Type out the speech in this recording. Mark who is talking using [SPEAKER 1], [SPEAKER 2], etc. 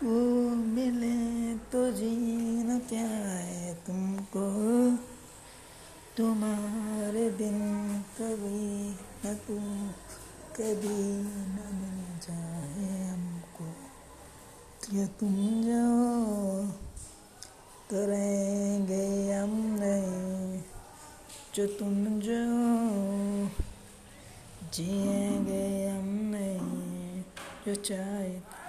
[SPEAKER 1] तू मिले तो जीना क्या है तुमको? तुम्हारे बिन कभी न तू कभी न मिल जाए हमको। क्या तुम जाओ तो रहेंगे हम नहीं। जो तुम जो जिएँगे हम नहीं। जो चाहे